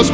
los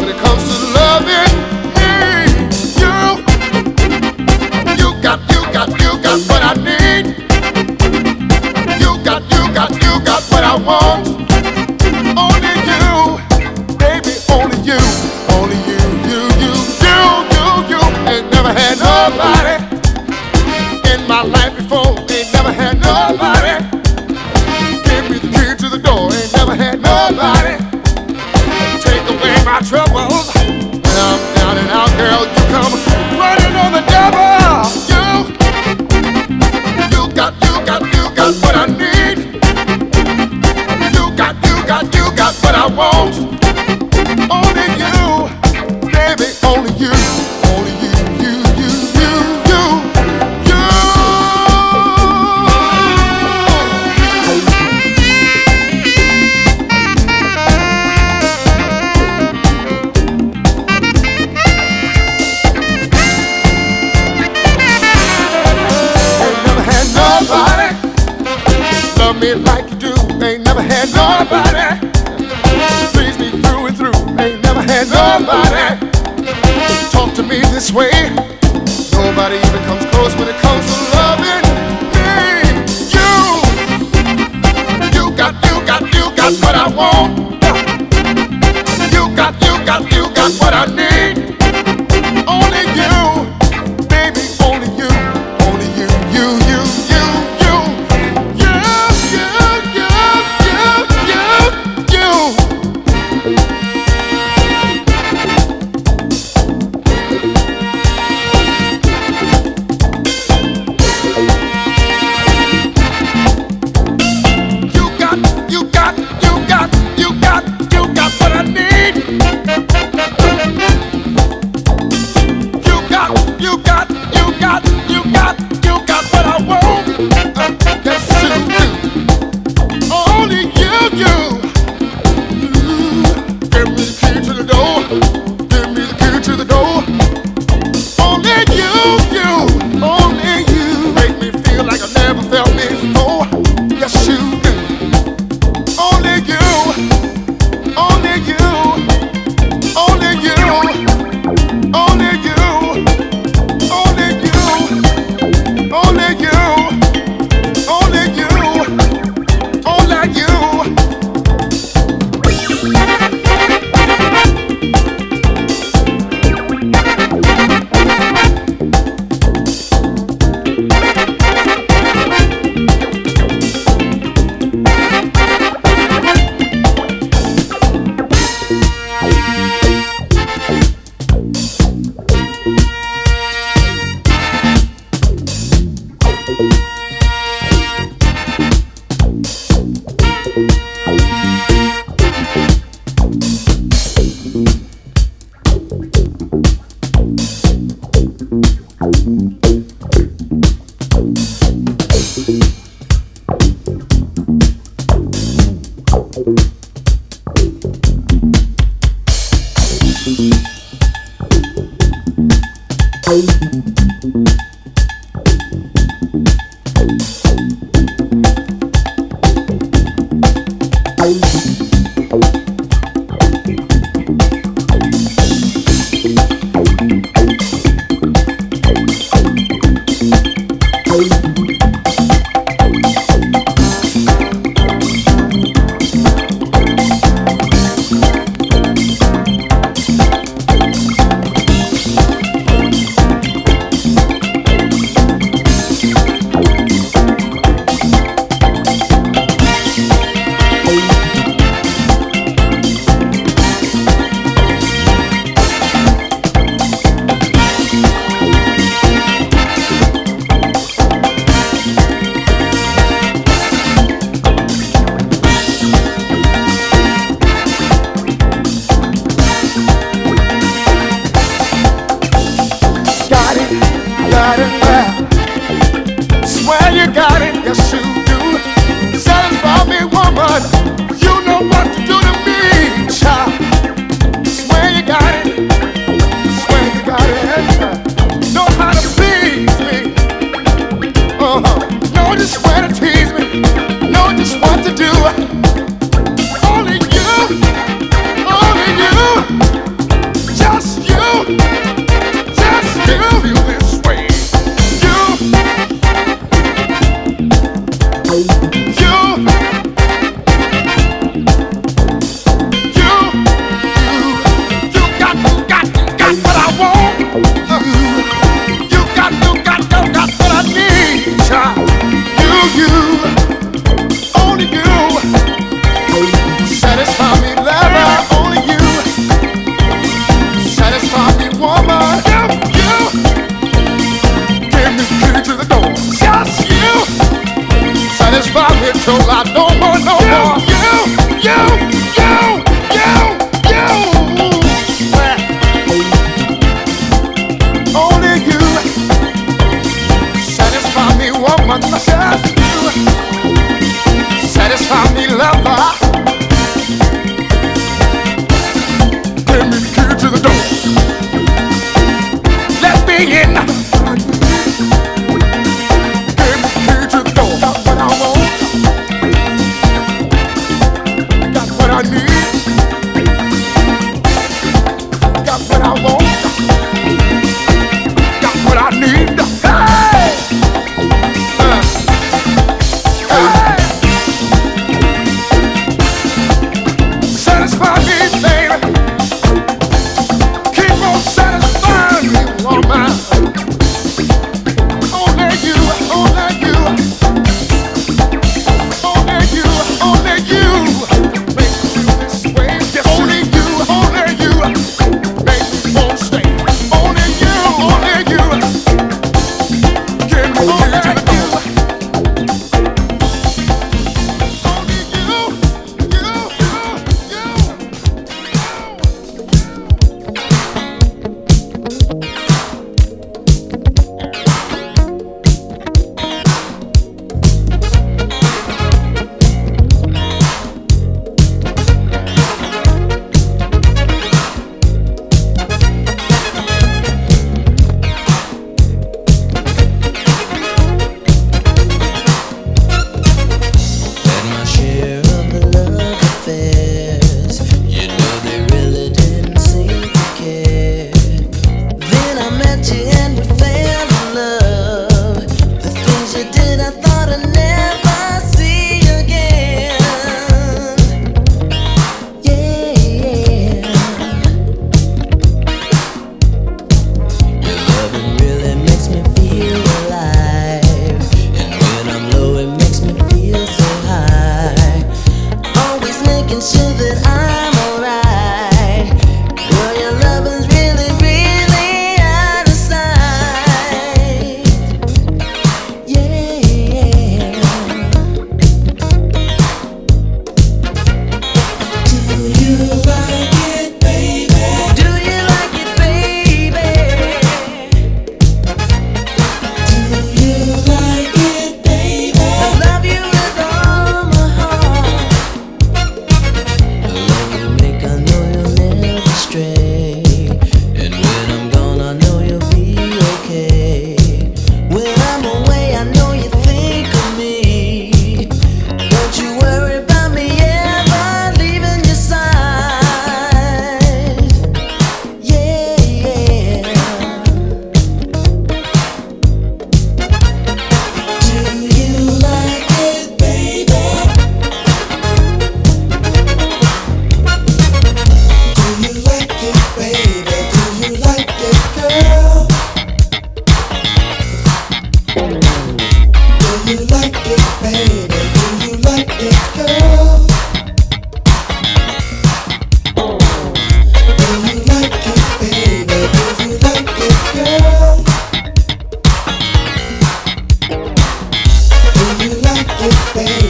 like it, baby.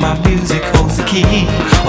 my music holds the key.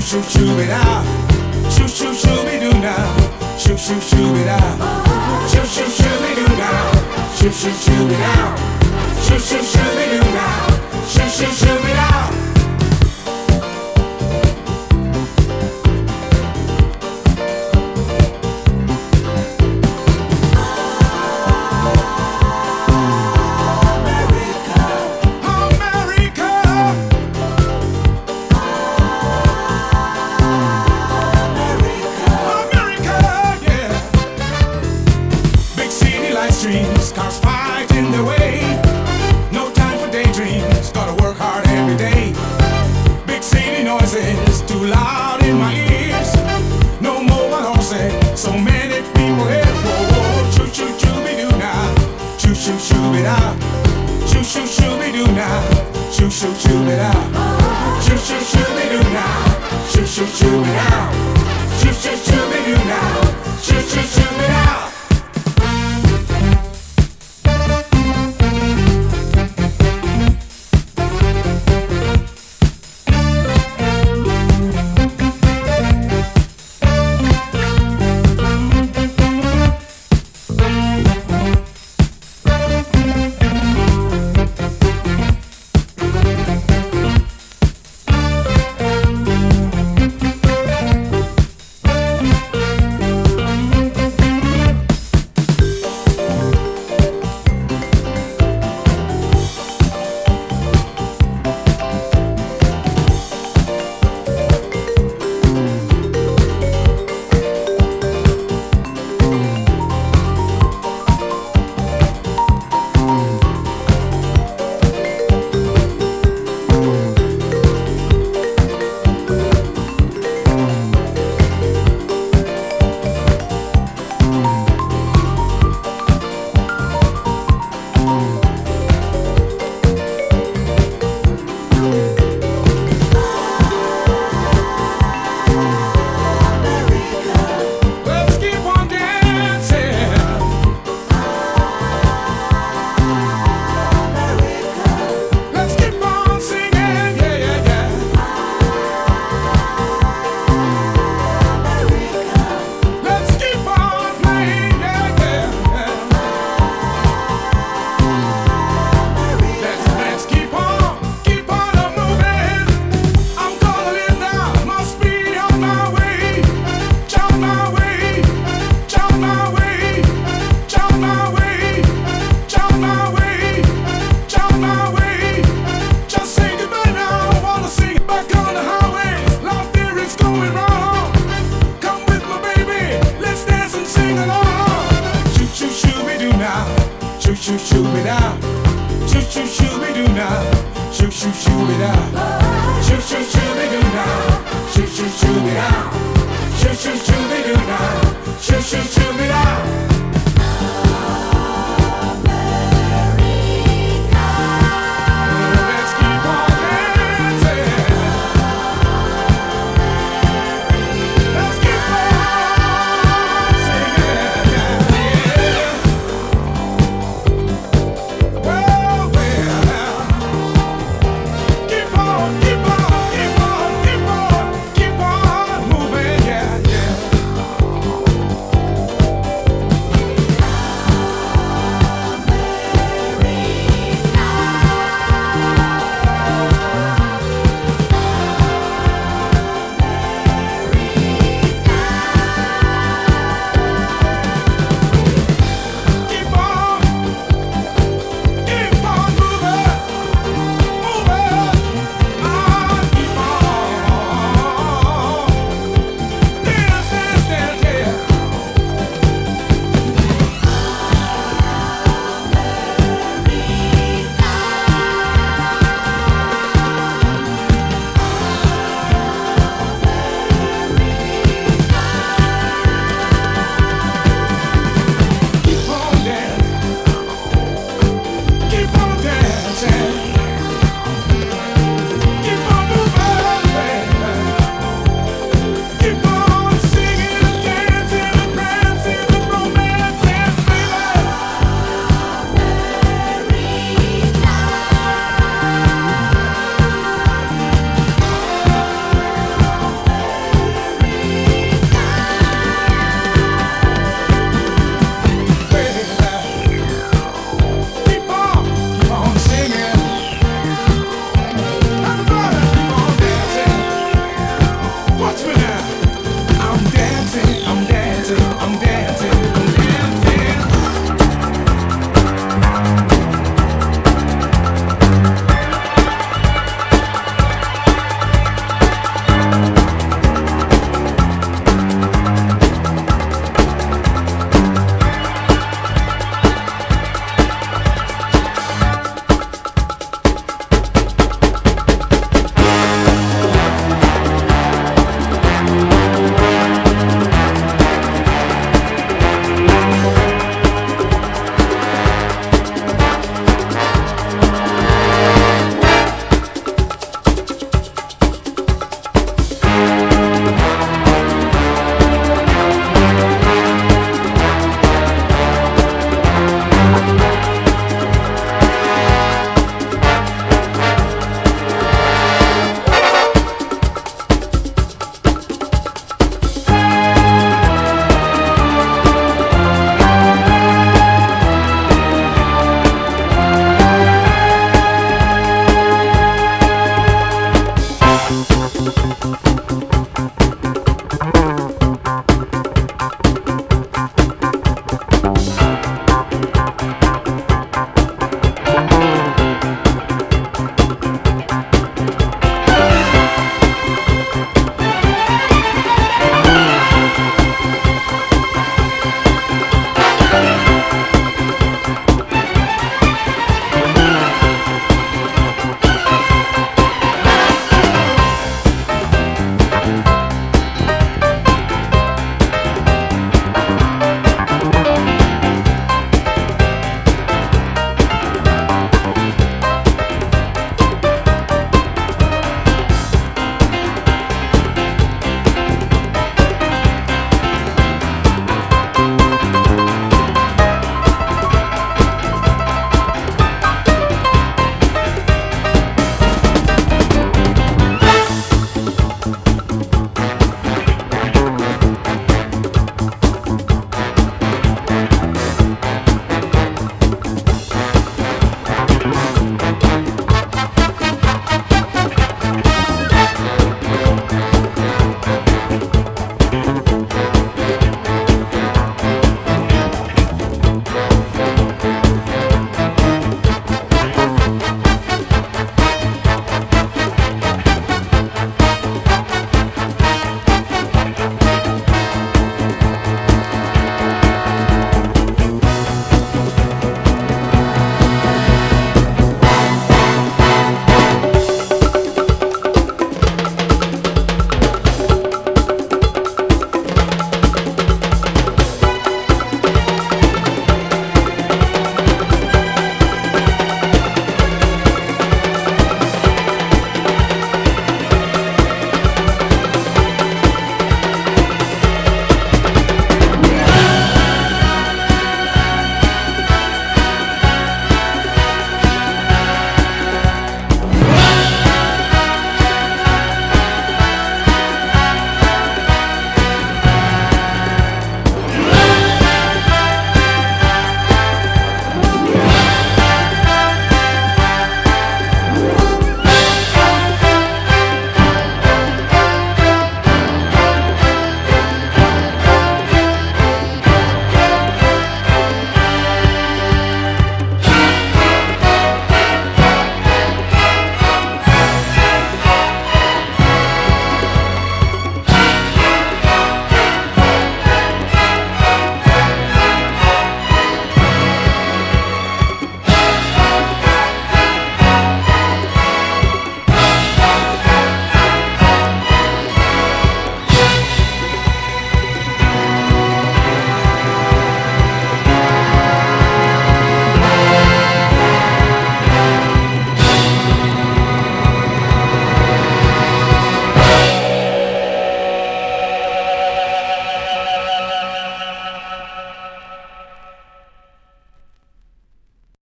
Shoo, shoo, shoo, it out. Shoo, shoo, shoo, me do now. Shoo, shoo, shoo, it out. Shoo, shoo, shoo, me do now. Shoo, shoo, shoo, it out. Shoo, shoo, shoo, me do now. Shoo, shoo, shoo